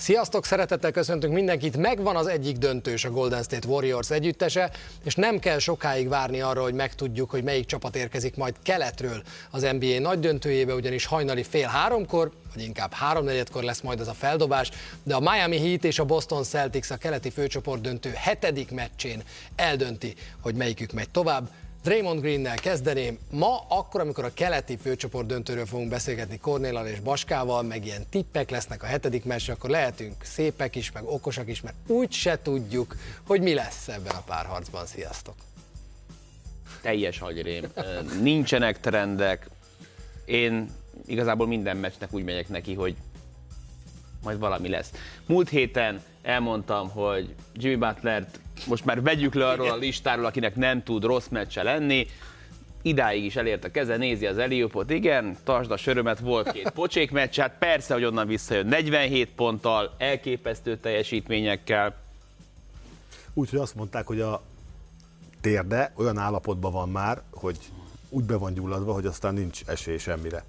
Sziasztok, szeretettel köszöntünk mindenkit, megvan az egyik döntős a Golden State Warriors együttese, és nem kell sokáig várni arra, hogy megtudjuk, hogy melyik csapat érkezik majd keletről az NBA nagy döntőjébe, ugyanis hajnali fél háromkor, vagy inkább háromnegyedkor lesz majd ez a feldobás, de a Miami Heat és a Boston Celtics a keleti főcsoport döntő hetedik meccsén eldönti, hogy melyikük megy tovább. Draymond Greennel kezdeném. Ma, akkor, amikor a keleti főcsoport döntőről fogunk beszélgetni Kornélal és Baskával, meg ilyen tippek lesznek a hetedik meccsre, akkor lehetünk szépek is, meg okosak is, mert úgy se tudjuk, hogy mi lesz ebben a párharcban. Sziasztok! Teljes agyrém. Nincsenek trendek. Én igazából minden meccsnek úgy megyek neki, hogy majd valami lesz. Múlt héten elmondtam, hogy Jimmy Butlert most már vegyük le arról a listáról, akinek nem tud rossz meccse lenni. Idáig is elért a keze, nézi az Eliopot, igen, tartsd a sörömet, volt két pocsék meccs, hát persze, hogy onnan visszajön 47 ponttal, elképesztő teljesítményekkel. Úgyhogy azt mondták, hogy a térde olyan állapotban van már, hogy úgy be van gyulladva, hogy aztán nincs esély semmire.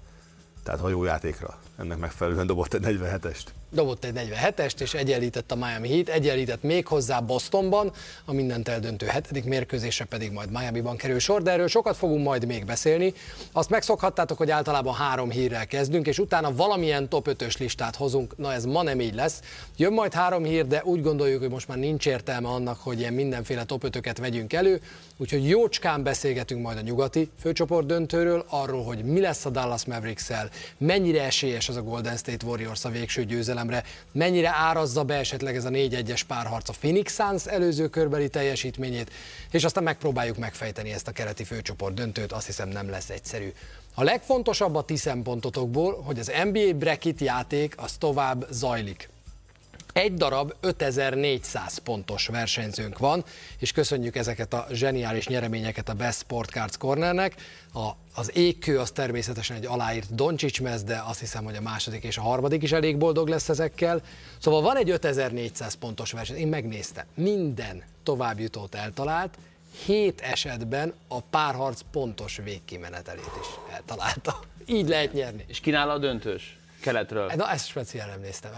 Tehát hajó játékra. Ennek megfelelően dobott egy 47-est dobott egy 47-est, és egyenlített a Miami Heat, egyenlített még hozzá Bostonban, a mindent eldöntő hetedik mérkőzésre pedig majd Miami-ban kerül sor, de erről sokat fogunk majd még beszélni. Azt megszokhattátok, hogy általában három hírrel kezdünk, és utána valamilyen top 5-ös listát hozunk, na ez ma nem így lesz. Jön majd három hír, de úgy gondoljuk, hogy most már nincs értelme annak, hogy ilyen mindenféle top 5 vegyünk elő, úgyhogy jócskán beszélgetünk majd a nyugati főcsoport döntőről, arról, hogy mi lesz a Dallas Mavericks-el, mennyire esélyes az a Golden State Warriors a végső győzelem figyelemre, mennyire árazza be esetleg ez a 4-1-es párharc a Phoenix Suns előző körbeli teljesítményét, és aztán megpróbáljuk megfejteni ezt a kereti főcsoport döntőt, azt hiszem nem lesz egyszerű. A legfontosabb a ti szempontotokból, hogy az NBA bracket játék az tovább zajlik. Egy darab 5400 pontos versenyzőnk van, és köszönjük ezeket a zseniális nyereményeket a Best Sport Cards Cornernek. A, az égkő az természetesen egy aláírt Doncsics mez, de azt hiszem, hogy a második és a harmadik is elég boldog lesz ezekkel. Szóval van egy 5400 pontos verseny, én megnéztem, minden továbbjutót eltalált, hét esetben a párharc pontos végkimenetelét is eltalálta. Így lehet nyerni. És kínál a döntős? Keletről. Na, ezt speciál nem néztem,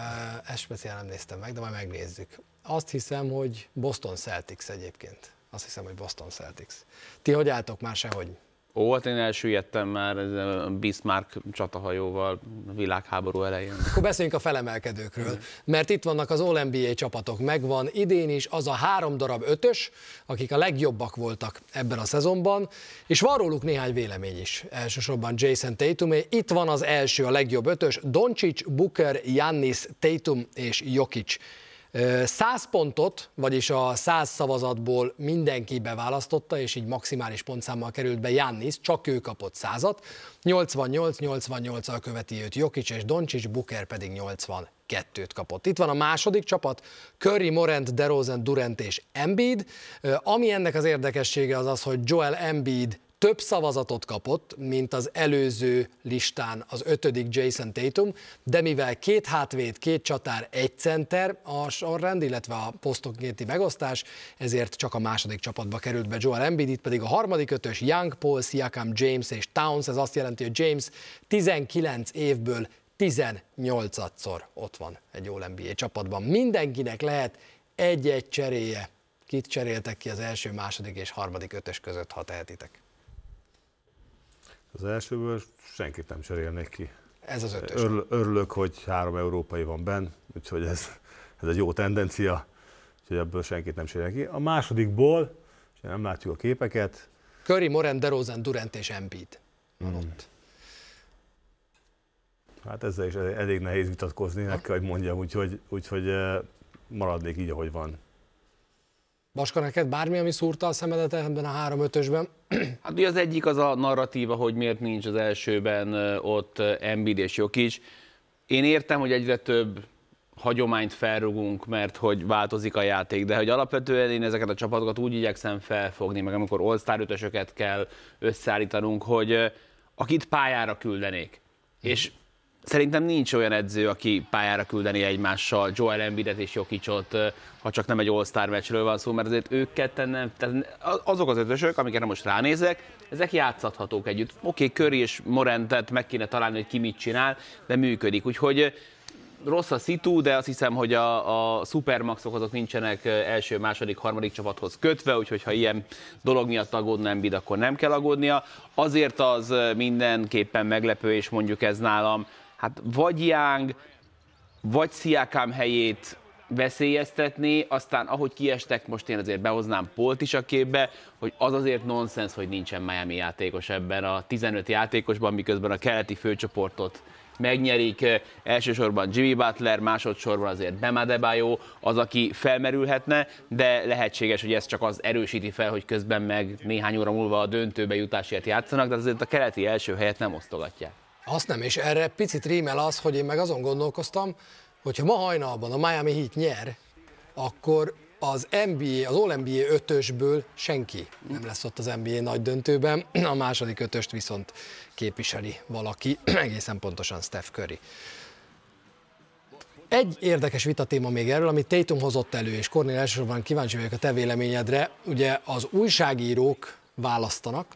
ezt speciál nem néztem meg, de majd megnézzük. Azt hiszem, hogy Boston Celtics egyébként. Azt hiszem, hogy Boston Celtics. Ti hogy álltok már sehogy? Ó, hát én elsüllyedtem már a Bismarck csatahajóval a világháború elején. Akkor beszéljünk a felemelkedőkről, mert itt vannak az All-NBA csapatok, megvan idén is az a három darab ötös, akik a legjobbak voltak ebben a szezonban, és van róluk néhány vélemény is, elsősorban Jason Tatumé. Itt van az első, a legjobb ötös, Doncic, Booker, Jannis, Tatum és Jokic. 100 pontot, vagyis a 100 szavazatból mindenki beválasztotta, és így maximális pontszámmal került be Jannis, csak ő kapott 100-at. 88-88-al követi őt Jokic és Doncsics, Booker pedig 80 kettőt kapott. Itt van a második csapat, Curry, Morant, DeRozan, Durant és Embiid. Ami ennek az érdekessége az az, hogy Joel Embiid több szavazatot kapott, mint az előző listán az ötödik Jason Tatum, de mivel két hátvéd, két csatár, egy center a sorrend, illetve a posztokénti megosztás, ezért csak a második csapatba került be Joel Embiid, itt pedig a harmadik ötös Young, Paul, Siakam, James és Towns, ez azt jelenti, hogy James 19 évből 18-szor ott van egy All NBA csapatban. Mindenkinek lehet egy-egy cseréje. Kit cseréltek ki az első, második és harmadik ötös között, ha tehetitek? Az elsőből senkit nem cserélnék ki. Ez az ötös. Örül, örülök, hogy három európai van benn, úgyhogy ez, ez egy jó tendencia, úgyhogy ebből senkit nem cserélnék ki. A másodikból, és nem látjuk a képeket. Curry, Moren, DeRozan, Durant és Embiid van hmm. ott. Hát ezzel is elég nehéz vitatkozni, kell, hogy mondjam, úgyhogy, úgyhogy eh, maradnék így, ahogy van. Baska, neked bármi, ami szúrta a szemedet ebben a három ötösben? Hát ugye az egyik az a narratíva, hogy miért nincs az elsőben ott Embiid és Jokic. Én értem, hogy egyre több hagyományt felrugunk, mert hogy változik a játék, de hogy alapvetően én ezeket a csapatokat úgy igyekszem felfogni, meg amikor All-Star ötösöket kell összeállítanunk, hogy akit pályára küldenék. És Szerintem nincs olyan edző, aki pályára küldeni egymással Joel Embiidet és Jokicot, ha csak nem egy All-Star meccsről van szó, mert azért ők ketten nem, tehát azok az ötösök, amikre most ránézek, ezek játszhathatók együtt. Oké, okay, Curry és Morentet meg kéne találni, hogy ki mit csinál, de működik. Úgyhogy rossz a szitu, de azt hiszem, hogy a, a Supermaxok azok nincsenek első, második, harmadik csapathoz kötve, úgyhogy ha ilyen dolog miatt aggódna Embiid, akkor nem kell aggódnia. Azért az mindenképpen meglepő, és mondjuk ez nálam, hát vagy Young, vagy Sziakám helyét veszélyeztetni, aztán ahogy kiestek, most én azért behoznám Polt is a képbe, hogy az azért nonsens, hogy nincsen Miami játékos ebben a 15 játékosban, miközben a keleti főcsoportot megnyerik. Elsősorban Jimmy Butler, másodszorban azért Bam Adebayo az, aki felmerülhetne, de lehetséges, hogy ez csak az erősíti fel, hogy közben meg néhány óra múlva a döntőbe jutásért játszanak, de azért a keleti első helyet nem osztogatják. Azt nem, és erre picit rímel az, hogy én meg azon gondolkoztam, hogyha ma hajnalban a Miami Heat nyer, akkor az NBA, az All-NBA ötösből senki nem lesz ott az NBA nagy döntőben, a második ötöst viszont képviseli valaki, egészen pontosan Steph Curry. Egy érdekes vitatéma még erről, amit Tatum hozott elő, és Kornél elsősorban kíváncsi vagyok a te véleményedre. Ugye az újságírók választanak,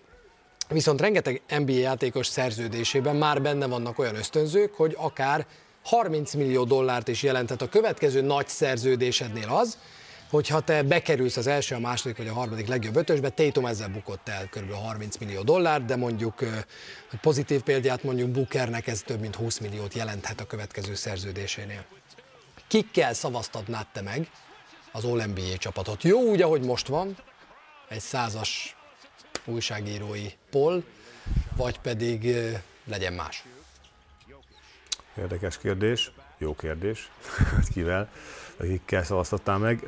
viszont rengeteg NBA játékos szerződésében már benne vannak olyan ösztönzők, hogy akár 30 millió dollárt is jelentett a következő nagy szerződésednél az, hogyha te bekerülsz az első, a második vagy a harmadik legjobb ötösbe, Tatum ezzel bukott el kb. 30 millió dollár, de mondjuk, hogy pozitív példát mondjuk Bookernek ez több mint 20 milliót jelenthet a következő szerződésénél. Kikkel szavaztatnád te meg az All-NBA csapatot? Jó úgy, ahogy most van, egy százas újságírói poll, vagy pedig legyen más? Érdekes kérdés, jó kérdés, kivel, akikkel szavaztattál meg.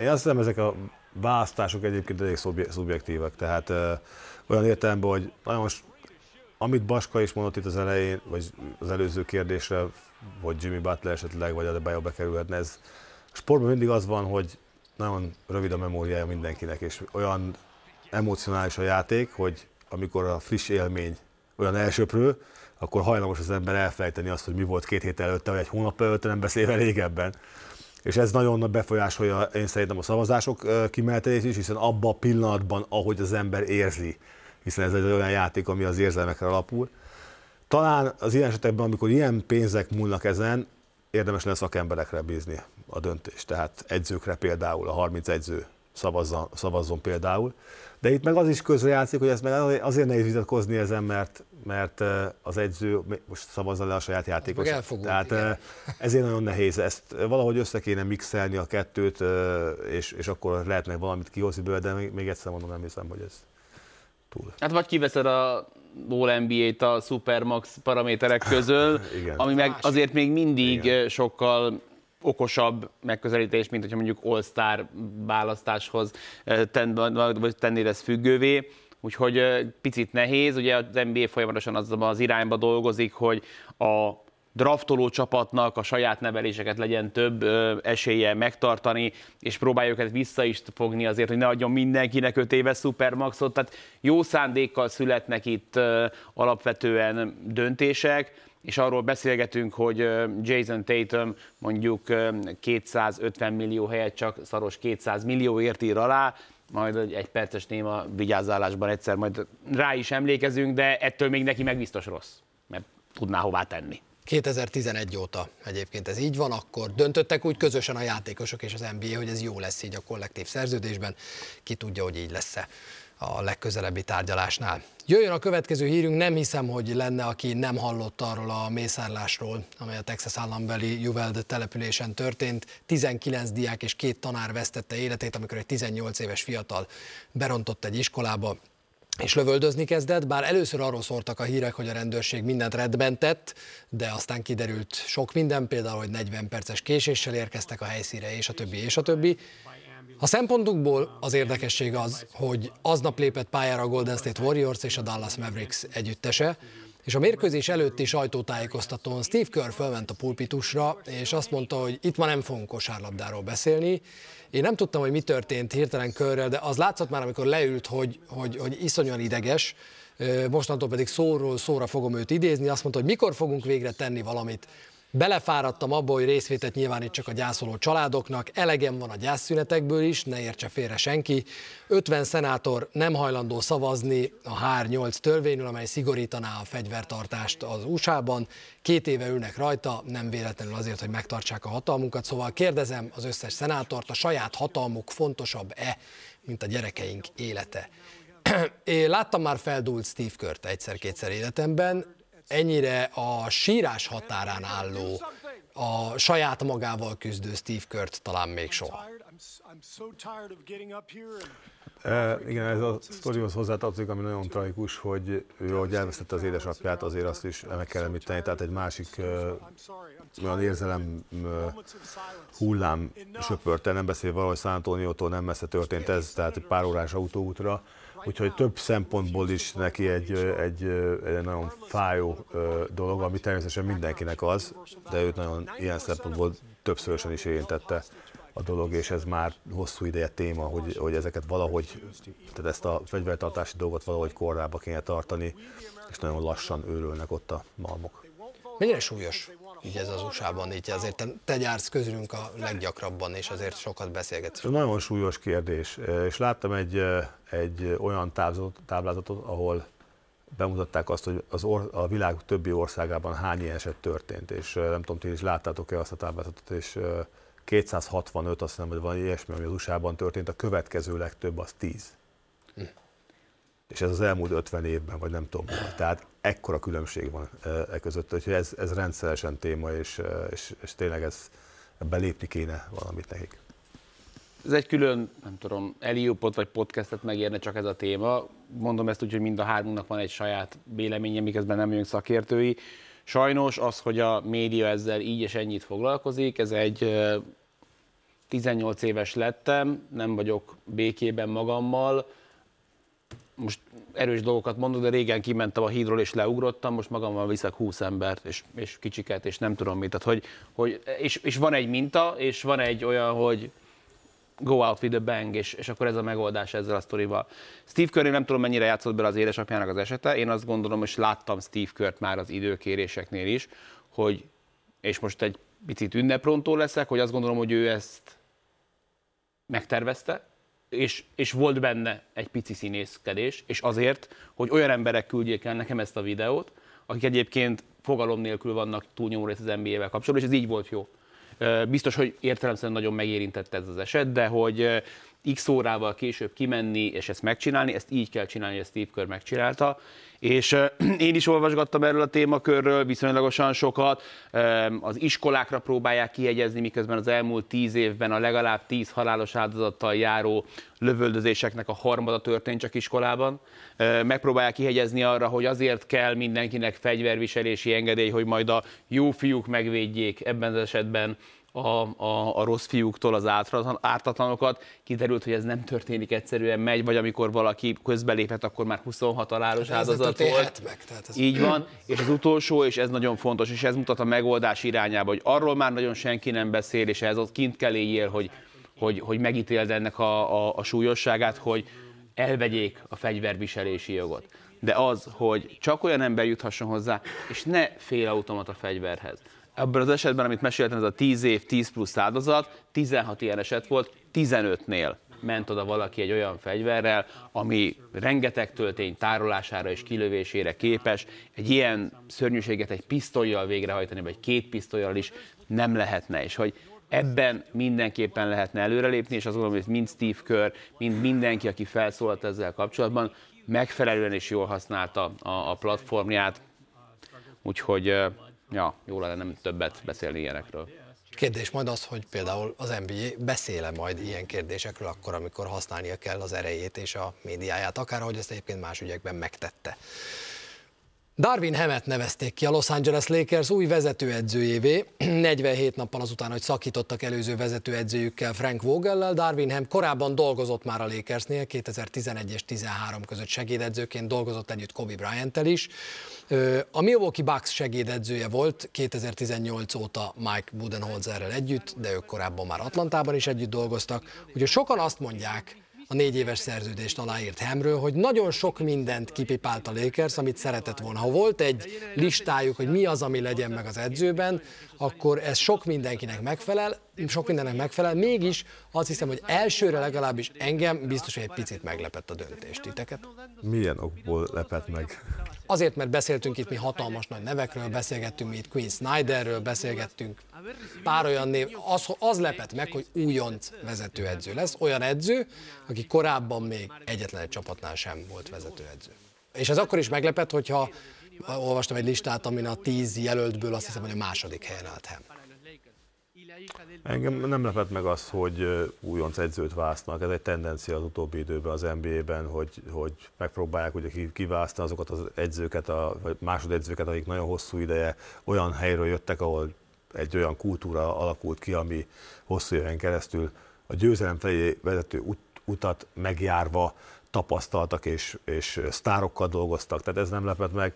Én azt hiszem, ezek a választások egyébként elég szubjektívek, tehát olyan értelemben, hogy nagyon most, amit Baska is mondott itt az elején, vagy az előző kérdésre, hogy Jimmy Butler esetleg, vagy Adebayo bekerülhetne, ez sportban mindig az van, hogy nagyon rövid a memóriája mindenkinek, és olyan emocionális a játék, hogy amikor a friss élmény olyan elsőprő, akkor hajlamos az ember elfelejteni azt, hogy mi volt két hét előtte, vagy egy hónap előtte, nem beszélve régebben. És ez nagyon befolyásolja én szerintem a szavazások kimenetelét is, hiszen abban a pillanatban, ahogy az ember érzi, hiszen ez egy olyan játék, ami az érzelmekre alapul. Talán az ilyen esetekben, amikor ilyen pénzek múlnak ezen, érdemes lenne szakemberekre bízni a döntést. Tehát edzőkre például, a 30 edző szavazzon, szavazzon például. De itt meg az is közrejátszik, hogy ez meg azért nehéz vitatkozni ezen, mert, mert az edző most szavazza le a saját játékosát. Tehát igen. ezért nagyon nehéz. Ezt valahogy össze kéne mixelni a kettőt, és, és akkor lehetne valamit kihozni belőle, de még, még egyszer mondom, nem hiszem, hogy ez túl. Hát vagy kiveszed a All NBA-t a Supermax paraméterek közül, ami meg azért még mindig Igen. sokkal okosabb megközelítés, mint hogyha mondjuk All-Star választáshoz eh, tennéd ezt függővé. Úgyhogy eh, picit nehéz, ugye az NBA folyamatosan az, az irányba dolgozik, hogy a draftoló csapatnak a saját neveléseket legyen több esélye megtartani, és próbáljuk ezt vissza is fogni azért, hogy ne adjon mindenkinek 5 éves szupermaxot. Tehát jó szándékkal születnek itt alapvetően döntések, és arról beszélgetünk, hogy Jason Tatum mondjuk 250 millió helyett csak szaros 200 millióért ír alá, majd egy perces néma vigyázálásban egyszer majd rá is emlékezünk, de ettől még neki meg biztos rossz, mert tudná hová tenni. 2011 óta egyébként ez így van, akkor döntöttek úgy közösen a játékosok és az NBA, hogy ez jó lesz így a kollektív szerződésben, ki tudja, hogy így lesz-e a legközelebbi tárgyalásnál. Jöjjön a következő hírünk, nem hiszem, hogy lenne, aki nem hallott arról a mészárlásról, amely a Texas állambeli Juveld településen történt. 19 diák és két tanár vesztette életét, amikor egy 18 éves fiatal berontott egy iskolába, és lövöldözni kezdett, bár először arról szórtak a hírek, hogy a rendőrség mindent rendben tett, de aztán kiderült sok minden, például, hogy 40 perces késéssel érkeztek a helyszíre, és a többi, és a többi. A szempontukból az érdekesség az, hogy aznap lépett pályára a Golden State Warriors és a Dallas Mavericks együttese, és a mérkőzés előtti sajtótájékoztatón Steve Kerr fölment a pulpitusra, és azt mondta, hogy itt ma nem fogunk kosárlabdáról beszélni. Én nem tudtam, hogy mi történt hirtelen körrel, de az látszott már, amikor leült, hogy, hogy, hogy iszonyan ideges, mostantól pedig szóról szóra fogom őt idézni, azt mondta, hogy mikor fogunk végre tenni valamit Belefáradtam abba, hogy részvétet nyilvánítsak a gyászoló családoknak, elegem van a gyászszünetekből is, ne értse félre senki. 50 szenátor nem hajlandó szavazni a HR8 törvényről, amely szigorítaná a fegyvertartást az USA-ban. Két éve ülnek rajta, nem véletlenül azért, hogy megtartsák a hatalmunkat. Szóval kérdezem az összes szenátort, a saját hatalmuk fontosabb-e, mint a gyerekeink élete? Én láttam már feldúlt Steve Kört egyszer-kétszer életemben, ennyire a sírás határán álló, a saját magával küzdő Steve Kurt talán még soha. E, igen, ez a sztorihoz hozzátartozik, ami nagyon tragikus, hogy ő, ahogy elvesztette az édesapját, azért azt is meg kell említeni, tehát egy másik uh, olyan érzelem uh, hullám söpörte, nem beszél valahogy San Antoniótól nem messze történt ez, tehát egy pár órás autóútra, Úgyhogy több szempontból is neki egy, egy, egy nagyon fájó dolog, ami természetesen mindenkinek az, de őt nagyon ilyen szempontból többszörösen is érintette a dolog, és ez már hosszú ideje téma, hogy, hogy ezeket valahogy, tehát ezt a fegyvertartási dolgot valahogy korrába kéne tartani, és nagyon lassan őrülnek ott a malmok. Mennyire súlyos így ez az USA-ban, így azért te, te gyársz közülünk a leggyakrabban, és azért sokat beszélgetsz. Nagyon súlyos kérdés, és láttam egy, egy olyan táblázatot, ahol bemutatták azt, hogy az or, a világ többi országában hány ilyen eset történt, és nem tudom, ti is láttátok-e azt a táblázatot, és 265, azt hiszem, hogy van ilyesmi, ami az USA-ban történt, a következő legtöbb az 10. És ez az elmúlt 50 évben, vagy nem tudom. Tehát ekkora különbség van e között, hogy ez, ez rendszeresen téma, és, és, és tényleg ez belépni kéne valamit nekik. Ez egy külön, nem tudom, Eliopot vagy podcastet megérne csak ez a téma. Mondom ezt úgy, hogy mind a hármunknak van egy saját véleménye, miközben nem jönk szakértői. Sajnos az, hogy a média ezzel így és ennyit foglalkozik, ez egy 18 éves lettem, nem vagyok békében magammal, most erős dolgokat mondok, de régen kimentem a hídról és leugrottam, most magammal viszek 20 embert és, és kicsiket, és nem tudom mit. Tehát, hogy, hogy, és, és van egy minta, és van egy olyan, hogy go out with a bang, és, és akkor ez a megoldás ezzel a sztorival. Steve Curry nem tudom mennyire játszott bele az édesapjának az esete, én azt gondolom, és láttam Steve Kurt már az időkéréseknél is, hogy, és most egy picit ünneprontó leszek, hogy azt gondolom, hogy ő ezt megtervezte, és, és volt benne egy pici színészkedés, és azért, hogy olyan emberek küldjék el nekem ezt a videót, akik egyébként fogalom nélkül vannak túlnyomó rész az NBA-vel kapcsolatban, és ez így volt jó. Biztos, hogy értelemszerűen nagyon megérintett ez az eset, de hogy x órával később kimenni és ezt megcsinálni, ezt így kell csinálni, hogy Steve Kerr megcsinálta. És én is olvasgattam erről a témakörről viszonylagosan sokat. Az iskolákra próbálják kiegyezni, miközben az elmúlt tíz évben a legalább tíz halálos áldozattal járó lövöldözéseknek a harmada történt csak iskolában. Megpróbálják kihegyezni arra, hogy azért kell mindenkinek fegyverviselési engedély, hogy majd a jó fiúk megvédjék ebben az esetben a, a, a rossz fiúktól az ártatlanokat. Kiderült, hogy ez nem történik egyszerűen megy, vagy amikor valaki közbeléphet, akkor már 26 halálos hát áldozat volt. Meg, tehát ez... Így van, és az utolsó, és ez nagyon fontos, és ez mutat a megoldás irányába, hogy arról már nagyon senki nem beszél, és ez ott kint kell éljél, hogy, hogy, hogy megítéld ennek a, a, a súlyosságát, hogy elvegyék a fegyverviselési jogot. De az, hogy csak olyan ember juthasson hozzá, és ne félautomata fegyverhez Ebben az esetben, amit meséltem, ez a 10 év, 10 plusz áldozat, 16 ilyen eset volt, 15-nél ment oda valaki egy olyan fegyverrel, ami rengeteg töltény tárolására és kilövésére képes. Egy ilyen szörnyűséget egy pisztolyjal végrehajtani, vagy két pisztolyjal is nem lehetne. És hogy ebben mindenképpen lehetne előrelépni, és azt gondolom, hogy mind Steve Kerr, mind mindenki, aki felszólalt ezzel kapcsolatban, megfelelően és jól használta a, a platformját. Úgyhogy ja, jó lenne nem többet beszélni ilyenekről. Kérdés majd az, hogy például az NBA beszéle majd ilyen kérdésekről akkor, amikor használnia kell az erejét és a médiáját, akár ahogy ezt egyébként más ügyekben megtette. Darwin Hemet nevezték ki a Los Angeles Lakers új vezetőedzőjévé. 47 nappal azután, hogy szakítottak előző vezetőedzőjükkel Frank Vogellel, Darwin Hem korábban dolgozott már a Lakersnél, 2011 és 13 között segédedzőként dolgozott együtt Kobe bryant is. A Milwaukee Bucks segédedzője volt 2018 óta Mike Budenholzerrel együtt, de ők korábban már Atlantában is együtt dolgoztak. Úgyhogy sokan azt mondják, a négy éves szerződést aláírt Hemről, hogy nagyon sok mindent kipipált a Lakers, amit szeretett volna. Ha volt egy listájuk, hogy mi az, ami legyen meg az edzőben, akkor ez sok mindenkinek megfelel, sok mindennek megfelel, mégis azt hiszem, hogy elsőre legalábbis engem biztos, hogy egy picit meglepett a döntés titeket. Milyen okból lepett meg? Azért, mert beszéltünk itt mi hatalmas nagy nevekről, beszélgettünk mi itt Queen Snyderről, beszélgettünk pár olyan név, az, az lepett meg, hogy újonc vezetőedző lesz, olyan edző, aki korábban még egyetlen egy csapatnál sem volt vezetőedző. És ez akkor is meglepett, hogyha olvastam egy listát, amin a tíz jelöltből azt hiszem, hogy a második helyen állt Hem. Engem nem lepett meg az, hogy újonc edzőt választanak. Ez egy tendencia az utóbbi időben az NBA-ben, hogy, hogy megpróbálják ugye kiválasztani azokat az edzőket, a, vagy másodedzőket, akik nagyon hosszú ideje olyan helyről jöttek, ahol egy olyan kultúra alakult ki, ami hosszú éven keresztül a győzelem felé vezető ut- utat megjárva tapasztaltak és, és sztárokkal dolgoztak, tehát ez nem lepett meg.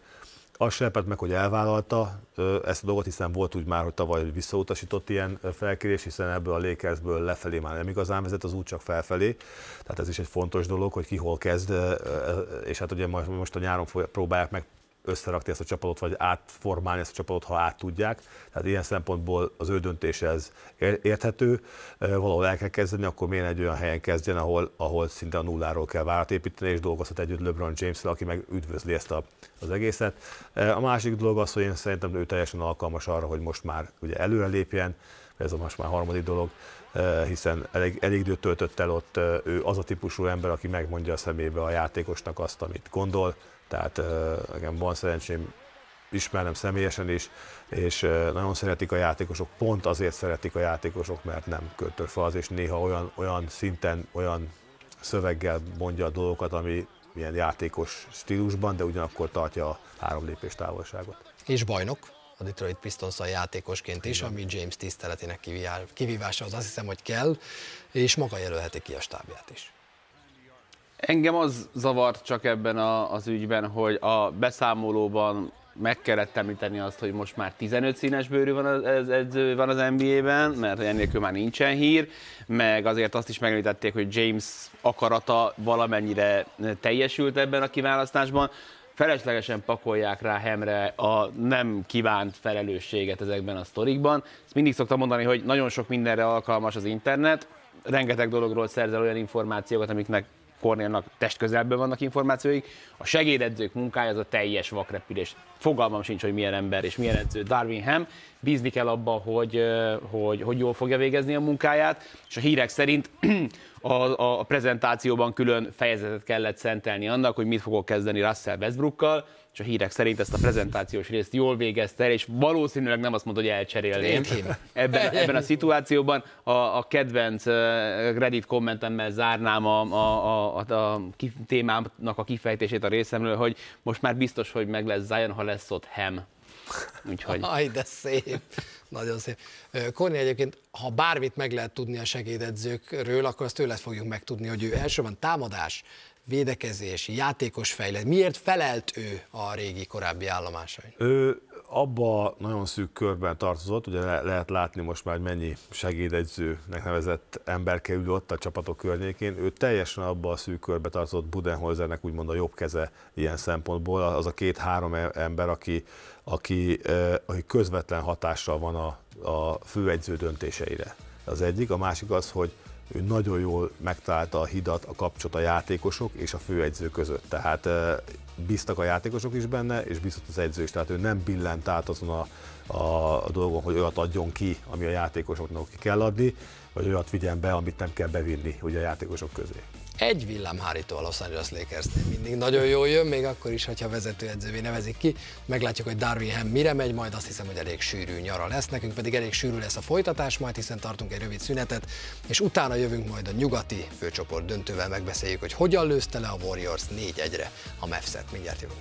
Az se meg, hogy elvállalta ezt a dolgot, hiszen volt úgy már, hogy tavaly visszautasított ilyen felkérés, hiszen ebből a Lakersből lefelé már nem igazán vezet az út, csak felfelé. Tehát ez is egy fontos dolog, hogy ki hol kezd, és hát ugye most a nyáron próbálják meg összerakni ezt a csapatot, vagy átformálni ezt a csapatot, ha át tudják. Tehát ilyen szempontból az ő döntése ez érthető. Valahol el kell kezdeni, akkor miért egy olyan helyen kezdjen, ahol, ahol szinte a nulláról kell várat építeni, és dolgozhat együtt LeBron james aki meg üdvözli ezt a, az egészet. A másik dolog az, hogy én szerintem ő teljesen alkalmas arra, hogy most már ugye előrelépjen, ez a most már harmadik dolog, hiszen elég, elég időt töltött el ott, ő az a típusú ember, aki megmondja a szemébe a játékosnak azt, amit gondol, tehát nekem van szerencsém, ismerem személyesen is, és nagyon szeretik a játékosok, pont azért szeretik a játékosok, mert nem kötörfaz, és néha olyan, olyan szinten, olyan szöveggel mondja a dolgokat, ami milyen játékos stílusban, de ugyanakkor tartja a három lépés távolságot. És bajnok a Detroit pistons játékosként is, ami James tiszteletének kivívása az azt hiszem, hogy kell, és maga jelölheti ki a stábját is. Engem az zavart csak ebben a, az ügyben, hogy a beszámolóban meg kellett említeni azt, hogy most már 15 színes bőrű van az, edző van az NBA-ben, mert ennélkül már nincsen hír, meg azért azt is megemlítették, hogy James akarata valamennyire teljesült ebben a kiválasztásban. Feleslegesen pakolják rá Hemre a nem kívánt felelősséget ezekben a sztorikban. Ezt mindig szoktam mondani, hogy nagyon sok mindenre alkalmas az internet, rengeteg dologról szerzel olyan információkat, amiknek Kornélnak testközelből vannak információik. A segédedzők munkája az a teljes vakrepülés. Fogalmam sincs, hogy milyen ember és milyen edző Darwin Ham. Bízni kell abba, hogy, hogy, hogy jól fogja végezni a munkáját, és a hírek szerint a, a prezentációban külön fejezetet kellett szentelni annak, hogy mit fogok kezdeni Russell Westbrookkal, és a hírek szerint ezt a prezentációs részt jól végezte el, és valószínűleg nem azt mondta, hogy elcserélném ebben, ebben a szituációban. A, a kedvenc Reddit kommentemmel zárnám a, a, a, a témának a kifejtését a részemről, hogy most már biztos, hogy meg lesz Zion, ha lesz ott Hem. Úgyhogy... Aj, de szép. Nagyon szép. Korni egyébként, ha bármit meg lehet tudni a segédedzőkről, akkor azt tőled fogjuk megtudni, hogy ő elsősorban támadás, védekezés, játékos fejlett. Miért felelt ő a régi korábbi állomásai? Ő abba nagyon szűk körben tartozott, ugye le- lehet látni most már, hogy mennyi segédegyzőnek nevezett ember kerül ott a csapatok környékén. Ő teljesen abba a szűk körbe tartozott Budenholzernek úgymond a jobb keze ilyen szempontból. Az a két-három e- ember, aki, aki, aki közvetlen hatással van a, a főegyző döntéseire. Az egyik, a másik az, hogy ő nagyon jól megtalálta a hidat, a kapcsolat a játékosok és a főegyző között. Tehát bíztak a játékosok is benne, és bízott az edző is. Tehát ő nem billent át azon a, a, a dolgon, hogy olyat adjon ki, ami a játékosoknak ki kell adni, vagy olyat vigyen be, amit nem kell bevinni ugye a játékosok közé egy villámhárító a Los Angeles lakers mindig nagyon jól jön, még akkor is, hogyha vezetőedzővé nevezik ki. Meglátjuk, hogy Darwin Ham mire megy, majd azt hiszem, hogy elég sűrű nyara lesz. Nekünk pedig elég sűrű lesz a folytatás, majd hiszen tartunk egy rövid szünetet, és utána jövünk majd a nyugati főcsoport döntővel megbeszéljük, hogy hogyan lőzte le a Warriors 4-1-re a Mavs-et. Mindjárt jövünk.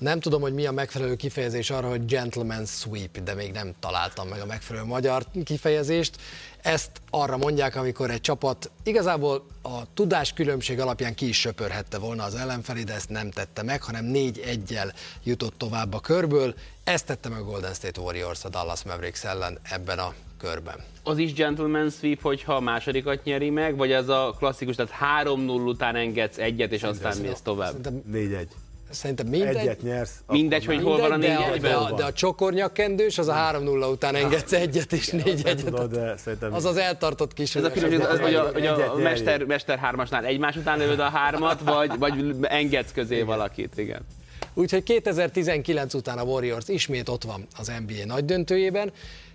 Nem tudom, hogy mi a megfelelő kifejezés arra, hogy gentleman sweep, de még nem találtam meg a megfelelő magyar kifejezést. Ezt arra mondják, amikor egy csapat igazából a tudás különbség alapján ki is söpörhette volna az ellenfelé, de ezt nem tette meg, hanem 4-1-jel jutott tovább a körből. Ezt tette meg a Golden State Warriors a Dallas Mavericks ellen ebben a körben. Az is gentleman sweep, hogyha a másodikat nyeri meg, vagy ez a klasszikus, tehát 3-0 után engedsz egyet, és aztán mész tovább? Szerintem, 4-1. Szerintem mindegy. Egyet nyersz. Mindegy, hogy hol van a de, négy de, egyben? a, de a csokornyakkendős az a 3-0 után engedsz egyet és négy egyet. de Az az eltartott kis Ez a különbség, az, hogy a, hogy a mester, mester hármasnál egymás után lövöd a hármat, vagy, vagy engedsz közé valakit, igen. Úgyhogy 2019 után a Warriors ismét ott van az NBA nagy döntőjében.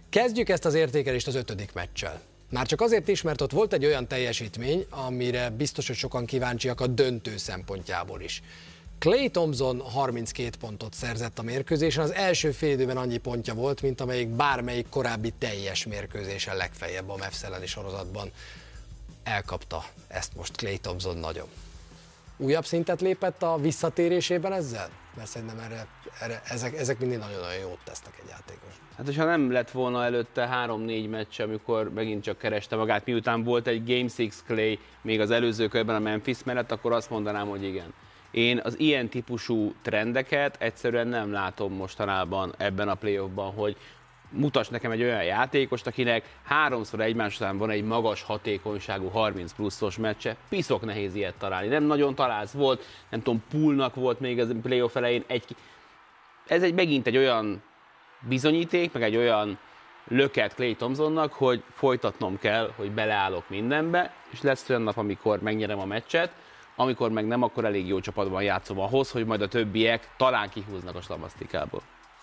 Kezdjük ezt az értékelést az ötödik meccsel. Már csak azért is, mert ott volt egy olyan teljesítmény, amire biztos, hogy sokan kíváncsiak a döntő szempontjából is. Clay Thompson 32 pontot szerzett a mérkőzésen, az első fél időben annyi pontja volt, mint amelyik bármelyik korábbi teljes mérkőzésen legfeljebb a Mavs elleni sorozatban. Elkapta ezt most Clay Thompson nagyon. Újabb szintet lépett a visszatérésében ezzel? Mert szerintem erre, erre, ezek, ezek mindig nagyon-nagyon jót tesznek egy játékos. Hát, hogyha nem lett volna előtte 3-4 meccs, amikor megint csak kereste magát, miután volt egy Game 6 Clay még az előző körben a Memphis mellett, akkor azt mondanám, hogy igen. Én az ilyen típusú trendeket egyszerűen nem látom mostanában ebben a playoffban, hogy mutass nekem egy olyan játékost, akinek háromszor egymás után van egy magas hatékonyságú 30 pluszos meccse. Piszok nehéz ilyet találni. Nem nagyon találsz. Volt, nem tudom, Poolnak volt még az playoff elején egy ez egy megint egy olyan bizonyíték, meg egy olyan löket Clay Thompsonnak, hogy folytatnom kell, hogy beleállok mindenbe, és lesz olyan nap, amikor megnyerem a meccset, amikor meg nem, akkor elég jó csapatban játszom ahhoz, hogy majd a többiek talán kihúznak a slamasztikából.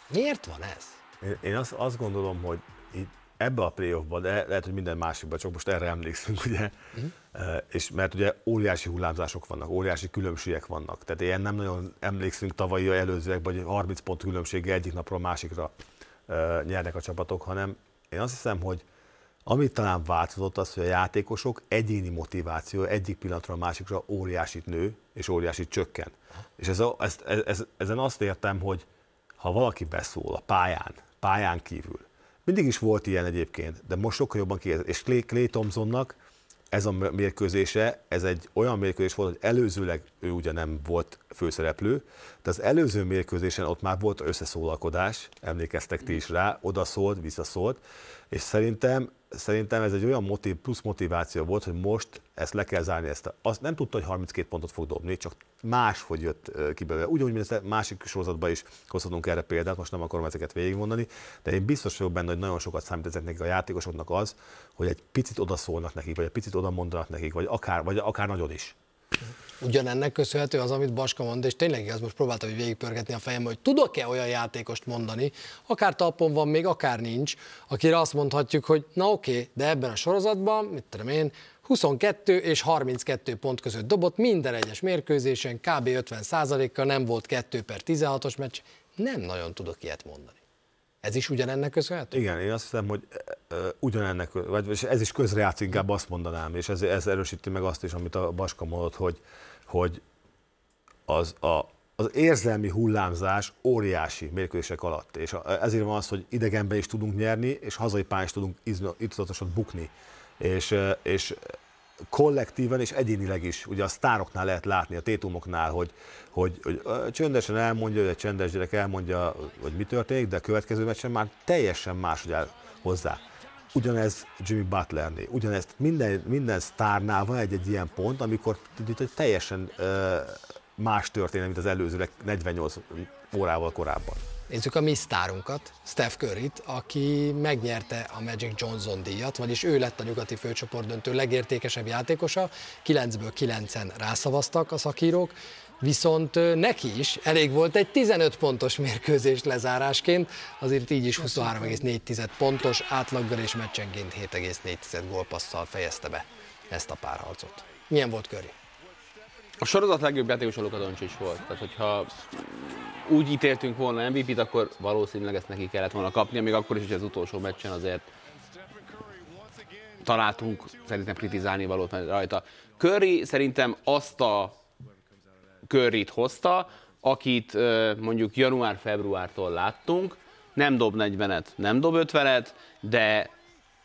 Miért van ez? Én, én azt, azt gondolom, hogy itt ebbe a playoffban, de lehet, hogy minden másikban, csak most erre emlékszünk, ugye, uh-huh. és mert ugye óriási hullámzások vannak, óriási különbségek vannak. Tehát ilyen nem nagyon emlékszünk tavalyi előzőekben, hogy 30 pont különbsége egyik napról a másikra uh, nyernek a csapatok, hanem én azt hiszem, hogy amit talán változott az, hogy a játékosok egyéni motiváció egyik pillanatra a másikra óriásit nő, és óriásit csökken. És ez, a- ezt, ez, ez, ezen azt értem, hogy ha valaki beszól a pályán, pályán kívül, mindig is volt ilyen egyébként, de most sokkal jobban kijelzett. És Clay, Clay Thompsonnak ez a mérkőzése, ez egy olyan mérkőzés volt, hogy előzőleg ő ugye nem volt főszereplő, de az előző mérkőzésen ott már volt összeszólalkodás, emlékeztek ti is rá, odaszólt, visszaszólt, és szerintem, szerintem ez egy olyan motiv, plusz motiváció volt, hogy most ezt le kell zárni. Ezt a, azt nem tudta, hogy 32 pontot fog dobni, csak máshogy jött ki belőle. Ugyanúgy, mint ezt a másik sorozatban is hozhatunk erre példát, most nem akarom ezeket végigmondani, de én biztos vagyok benne, hogy nagyon sokat számít ezeknek a játékosoknak az, hogy egy picit odaszólnak nekik, vagy egy picit oda mondanak nekik, vagy akár, vagy akár nagyon is. Ugyanennek köszönhető az, amit Baska mond, és tényleg igaz, most próbáltam hogy végigpörgetni a fejem, hogy tudok-e olyan játékost mondani, akár talpon van még, akár nincs, akire azt mondhatjuk, hogy na oké, de ebben a sorozatban, mit tudom én, 22 és 32 pont között dobott minden egyes mérkőzésen, kb. 50 kal nem volt 2 per 16-os meccs, nem nagyon tudok ilyet mondani. Ez is ugyanennek köszönhető? Igen, én azt hiszem, hogy ugyanennek, vagy ez is közrejátszik, inkább azt mondanám, és ez, ez erősíti meg azt is, amit a Baska mondott, hogy, hogy az, a, az érzelmi hullámzás óriási mérkőzések alatt, és ezért van az, hogy idegenben is tudunk nyerni, és hazai pályán is tudunk itatatosan bukni. És, és kollektíven és egyénileg is, ugye a sztároknál lehet látni, a tétumoknál, hogy, hogy, hogy csöndesen elmondja, hogy egy csendes gyerek elmondja, hogy mi történik, de a következő meccsen már teljesen máshogy áll hozzá. Ugyanez Jimmy Butlernél, ugyanez minden, minden sztárnál van egy, egy ilyen pont, amikor teljesen más történet, mint az előző 48 órával korábban. Nézzük a mi sztárunkat, Steph Curryt, aki megnyerte a Magic Johnson díjat, vagyis ő lett a nyugati főcsoport döntő legértékesebb játékosa, 9-ből 9-en rászavaztak a szakírók, viszont neki is elég volt egy 15 pontos mérkőzés lezárásként, azért így is 23,4 pontos átlaggal és meccsenként 7,4 gólpasszal fejezte be ezt a párharcot. Milyen volt Curry? A sorozat legjobb játékos Luka Doncic volt. Tehát, hogyha úgy ítéltünk volna MVP-t, akkor valószínűleg ezt neki kellett volna kapnia, még akkor is, hogy az utolsó meccsen azért találtunk szerintem kritizálni valót rajta. Curry szerintem azt a Curryt hozta, akit mondjuk január-februártól láttunk, nem dob 40-et, nem dob 50-et, de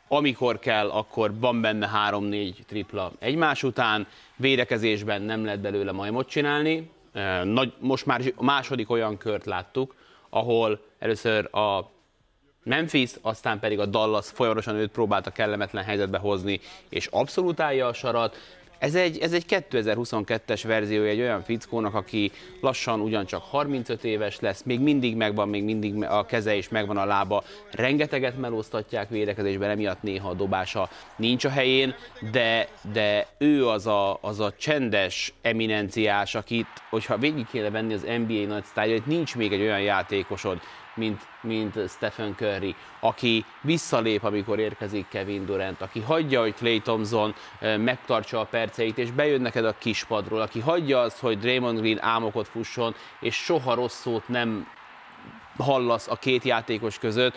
amikor kell, akkor van benne 3-4 tripla egymás után, védekezésben nem lehet belőle majmot csinálni. Nagy, most már a második olyan kört láttuk, ahol először a Memphis, aztán pedig a Dallas folyamatosan őt próbálta kellemetlen helyzetbe hozni, és abszolút állja a sarat. Ez egy, ez egy 2022-es verziója egy olyan fickónak, aki lassan ugyancsak 35 éves lesz, még mindig megvan, még mindig a keze és megvan a lába. Rengeteget melóztatják védekezésben, emiatt néha a dobása nincs a helyén, de, de ő az a, az a csendes eminenciás, akit, hogyha végig kéne venni az NBA nagy sztárjait, nincs még egy olyan játékosod, mint, mint Stephen Curry, aki visszalép, amikor érkezik Kevin Durant, aki hagyja, hogy Clay Thompson megtartsa a perceit, és bejön neked a kispadról, aki hagyja azt, hogy Draymond Green álmokot fusson, és soha rossz szót nem hallasz a két játékos között.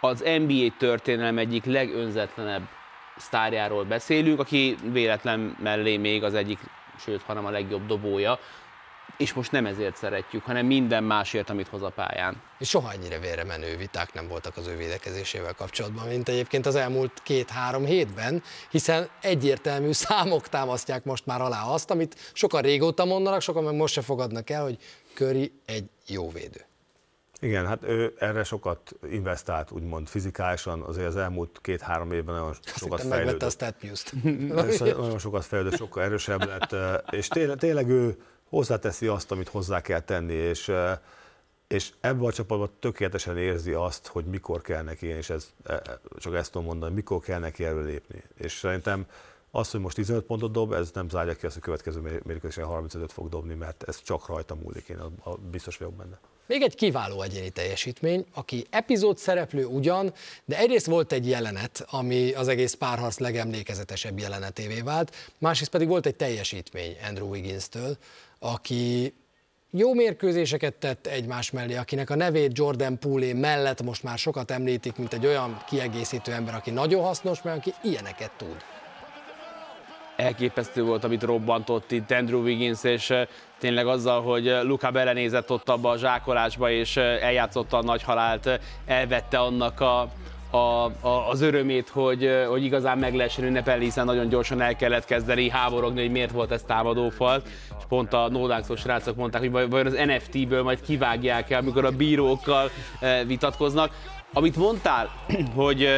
Az NBA történelem egyik legönzetlenebb sztárjáról beszélünk, aki véletlen mellé még az egyik, sőt, hanem a legjobb dobója és most nem ezért szeretjük, hanem minden másért, amit hoz a pályán. És soha ennyire vére menő viták nem voltak az ő védekezésével kapcsolatban, mint egyébként az elmúlt két-három hétben, hiszen egyértelmű számok támasztják most már alá azt, amit sokan régóta mondanak, sokan meg most se fogadnak el, hogy Köri egy jó védő. Igen, hát ő erre sokat investált, úgymond fizikálisan, azért az elmúlt két-három évben nagyon sokat fejlődött. a StatMuse-t. nagyon sokat fejlődött, sokkal erősebb lett, és tényleg, tényleg ő hozzáteszi azt, amit hozzá kell tenni, és, és ebben a csapatban tökéletesen érzi azt, hogy mikor kell neki, és ez, e, e, csak ezt tudom mondani, mikor kell neki lépni. És szerintem az, hogy most 15 pontot dob, ez nem zárja ki azt, hogy a következő mérkőzésen 35 fog dobni, mert ez csak rajta múlik, én biztos vagyok benne. Még egy kiváló egyéni teljesítmény, aki epizód szereplő ugyan, de egyrészt volt egy jelenet, ami az egész párharc legemlékezetesebb jelenetévé vált, másrészt pedig volt egy teljesítmény Andrew Wiggins-től, aki jó mérkőzéseket tett egymás mellé, akinek a nevét Jordan Poole mellett most már sokat említik, mint egy olyan kiegészítő ember, aki nagyon hasznos, mert aki ilyeneket tud. Elképesztő volt, amit robbantott itt Andrew Wiggins, és eh, tényleg azzal, hogy eh, Luka belenézett ott abba a zsákolásba, és eh, eljátszotta a nagy halált, elvette annak a, a, a, az örömét, hogy, hogy igazán meg lehessen ünnepelni, hiszen nagyon gyorsan el kellett kezdeni háborogni, hogy miért volt ez támadófal. És pont a Nódákszos srácok mondták, hogy vajon az NFT-ből majd kivágják el, amikor a bírókkal vitatkoznak. Amit mondtál, hogy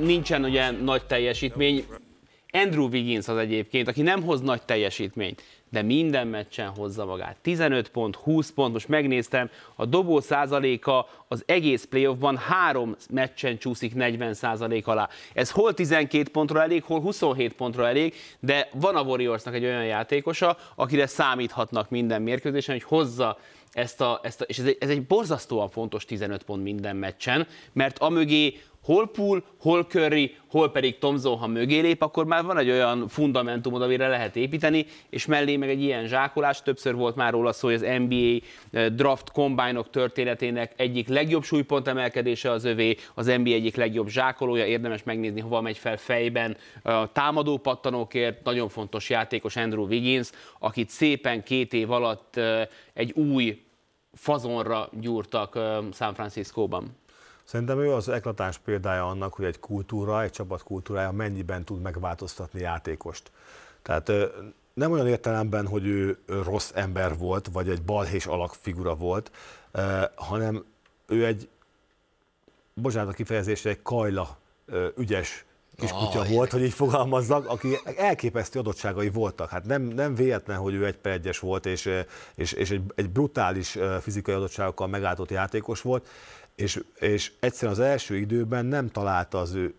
nincsen ugye nagy teljesítmény, Andrew Wiggins az egyébként, aki nem hoz nagy teljesítményt, de minden meccsen hozza magát. 15 pont, 20 pont, most megnéztem, a dobó százaléka az egész playoffban három meccsen csúszik 40 százalék alá. Ez hol 12 pontra elég, hol 27 pontra elég, de van a Warriorsnak egy olyan játékosa, akire számíthatnak minden mérkőzésen, hogy hozza ezt a, ezt a és ez egy, ez egy borzasztóan fontos 15 pont minden meccsen, mert amögé hol Pool, hol Curry, hol pedig Tomzon, ha mögé lép, akkor már van egy olyan fundamentumod, amire lehet építeni, és mellé meg egy ilyen zsákolás. Többször volt már róla szó, hogy az NBA eh, draft combine történetének egyik legjobb súlypont emelkedése az övé, az NBA egyik legjobb zsákolója, érdemes megnézni, hova megy fel fejben. A támadó pattanókért nagyon fontos játékos Andrew Wiggins, akit szépen két év alatt eh, egy új fazonra gyúrtak eh, San Franciscóban. Szerintem ő az eklatáns példája annak, hogy egy kultúra, egy csapat kultúrája mennyiben tud megváltoztatni játékost. Tehát nem olyan értelemben, hogy ő rossz ember volt, vagy egy balhés alakfigura volt, hanem ő egy, bocsánat a kifejezésre, egy kajla ügyes kiskutya oh, volt, hogy így fogalmazzak, aki elképesztő adottságai voltak. Hát nem, nem véletlen, hogy ő egy per egyes volt, és, és, és egy, egy brutális fizikai adottságokkal megálltott játékos volt, és, és egyszerűen az első időben nem találta az ő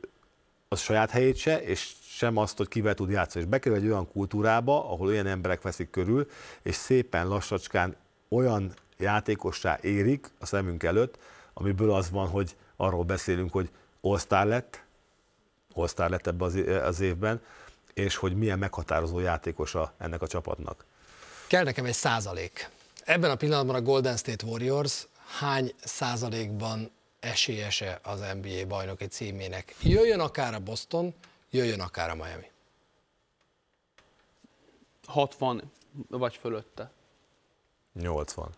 az saját helyét se, és sem azt, hogy kivel tud játszani. És bekerül egy olyan kultúrába, ahol olyan emberek veszik körül, és szépen lassacskán olyan játékossá érik a szemünk előtt, amiből az van, hogy arról beszélünk, hogy all lett, all lett ebbe az évben, és hogy milyen meghatározó játékosa ennek a csapatnak. Kell nekem egy százalék. Ebben a pillanatban a Golden State Warriors hány százalékban esélyese az NBA bajnoki címének. Jöjjön akár a Boston, jöjjön akár a Miami. 60 vagy fölötte. 80.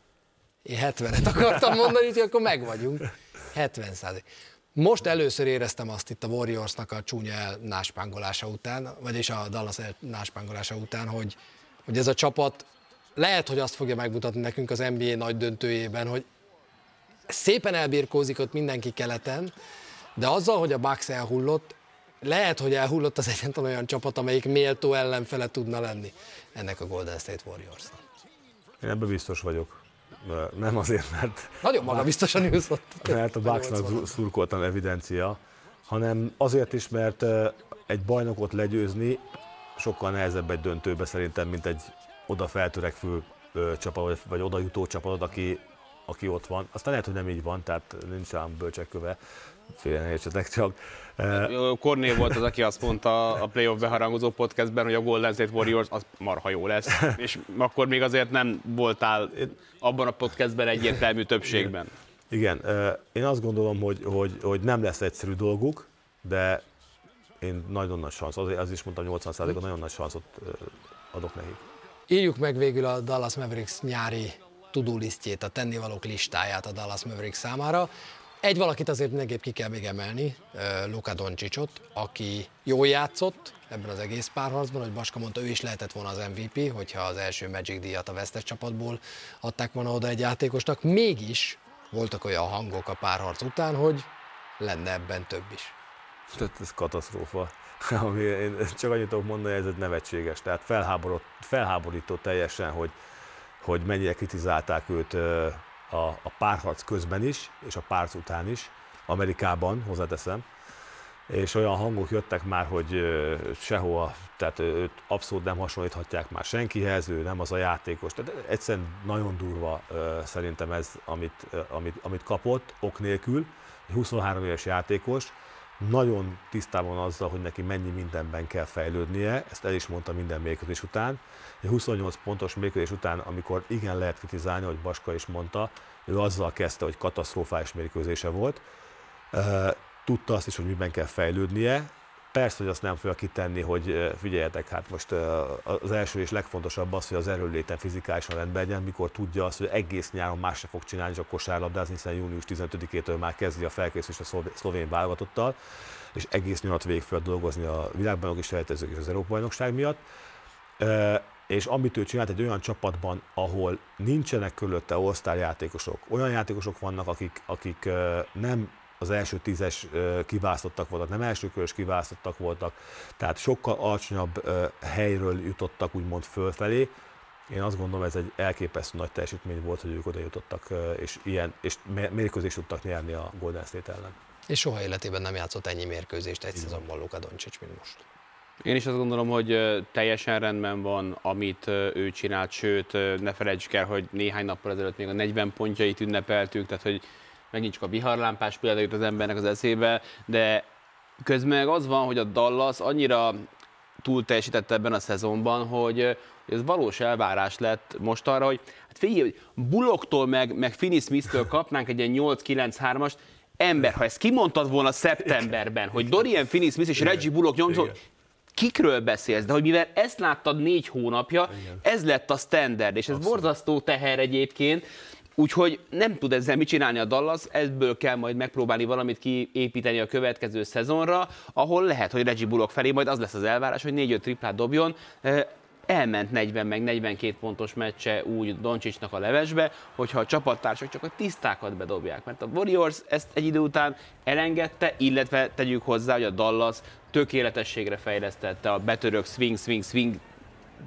Én 70-et akartam mondani, hogy akkor meg vagyunk. 70 százalék. Most először éreztem azt itt a Warriorsnak a csúnya náspángolása után, vagyis a Dallas náspángolása után, hogy, hogy ez a csapat lehet, hogy azt fogja megmutatni nekünk az NBA nagy döntőjében, hogy szépen elbírkózik ott mindenki keleten, de azzal, hogy a Bucks elhullott, lehet, hogy elhullott az egyetlen olyan csapat, amelyik méltó ellenfele tudna lenni ennek a Golden State Warriors-nak. Én ebben biztos vagyok. Nem azért, mert... Nagyon magabiztosan úszott. Mert a Bucksnak szurkoltam evidencia, hanem azért is, mert egy bajnokot legyőzni sokkal nehezebb egy döntőbe szerintem, mint egy oda feltörekvő csapat, vagy oda jutó csapat, aki, aki ott van. Aztán lehet, hogy nem így van, tehát nincs ám bölcsekköve, félre ne értsetek csak. Kornél volt az, aki azt mondta a playoff beharangozó podcastben, hogy a Golden State Warriors az marha jó lesz, és akkor még azért nem voltál abban a podcastben egyértelmű többségben. Igen, én azt gondolom, hogy, hogy, hogy nem lesz egyszerű dolguk, de én nagyon nagy szansz, azért az is mondtam 80%-ot, nagyon nagy szanszot adok nekik. Írjuk meg végül a Dallas Mavericks nyári tudulisztjét, a tennivalók listáját a Dallas Mavericks számára. Egy valakit azért mindenképp ki kell még emelni, Luka Doncsicsot, aki jól játszott ebben az egész párharcban, hogy Baska mondta, ő is lehetett volna az MVP, hogyha az első Magic díjat a vesztes csapatból adták volna oda egy játékosnak. Mégis voltak olyan hangok a párharc után, hogy lenne ebben több is. Tehát ez katasztrófa. Ami én csak annyit tudok mondani, ez egy nevetséges. Tehát felháborító teljesen, hogy, hogy mennyire kritizálták őt a, a párharc közben is, és a párc után is, Amerikában, hozzáteszem, és olyan hangok jöttek már, hogy sehova, tehát őt abszolút nem hasonlíthatják már senkihez, ő nem az a játékos. Tehát egyszerűen nagyon durva szerintem ez, amit, amit, amit kapott, ok nélkül. Egy 23 éves játékos, nagyon tisztában azzal, hogy neki mennyi mindenben kell fejlődnie, ezt el is mondta minden mérkőzés után. Egy 28 pontos mérkőzés után, amikor igen lehet kritizálni, hogy Baska is mondta, ő azzal kezdte, hogy katasztrofális mérkőzése volt. Tudta azt is, hogy miben kell fejlődnie, Persze, hogy azt nem fogja kitenni, hogy figyeljetek, hát most az első és legfontosabb az, hogy az erőléten fizikálisan rendben legyen, mikor tudja azt, hogy egész nyáron más se fog csinálni, csak kosárlabdázni, hiszen június 15-től már kezdi a felkészülést a szlovén válogatottal, és egész nyarat végig fel dolgozni a világbajnok és és az Európa bajnokság miatt. És amit ő csinált egy olyan csapatban, ahol nincsenek körülötte osztály játékosok, olyan játékosok vannak, akik, akik nem az első tízes kiválasztottak voltak, nem elsőkörös kiválasztottak voltak, tehát sokkal alacsonyabb helyről jutottak úgymond fölfelé. Én azt gondolom, ez egy elképesztő nagy teljesítmény volt, hogy ők oda jutottak, és, ilyen, és mérkőzést tudtak nyerni a Golden State ellen. És soha életében nem játszott ennyi mérkőzést egy szezonban Luka Doncic, mint most. Én is azt gondolom, hogy teljesen rendben van, amit ő csinált, sőt, ne felejtsük el, hogy néhány nappal ezelőtt még a 40 pontjait ünnepeltük, tehát hogy megint csak a viharlámpás példa jut az embernek az eszébe, de közben az van, hogy a Dallas annyira túl teljesítette ebben a szezonban, hogy ez valós elvárás lett most arra, hogy hát figyelj, hogy Buloktól meg, meg Finney Smith-től kapnánk egy ilyen 8-9-3-ast, ember, ha ezt kimondtad volna szeptemberben, hogy Dorian Finney-Smith és Reggie Bullock nyomzó, kikről beszélsz, de hogy mivel ezt láttad négy hónapja, Igen. ez lett a standard, és ez Abszolút. borzasztó teher egyébként, Úgyhogy nem tud ezzel mit csinálni a Dallas, ebből kell majd megpróbálni valamit kiépíteni a következő szezonra, ahol lehet, hogy Reggie Bullock felé majd az lesz az elvárás, hogy 4-5 triplát dobjon. Elment 40 meg 42 pontos meccse úgy Doncsicsnak a levesbe, hogyha a csapattársak csak a tisztákat bedobják. Mert a Warriors ezt egy idő után elengedte, illetve tegyük hozzá, hogy a Dallas tökéletességre fejlesztette a betörök swing, swing, swing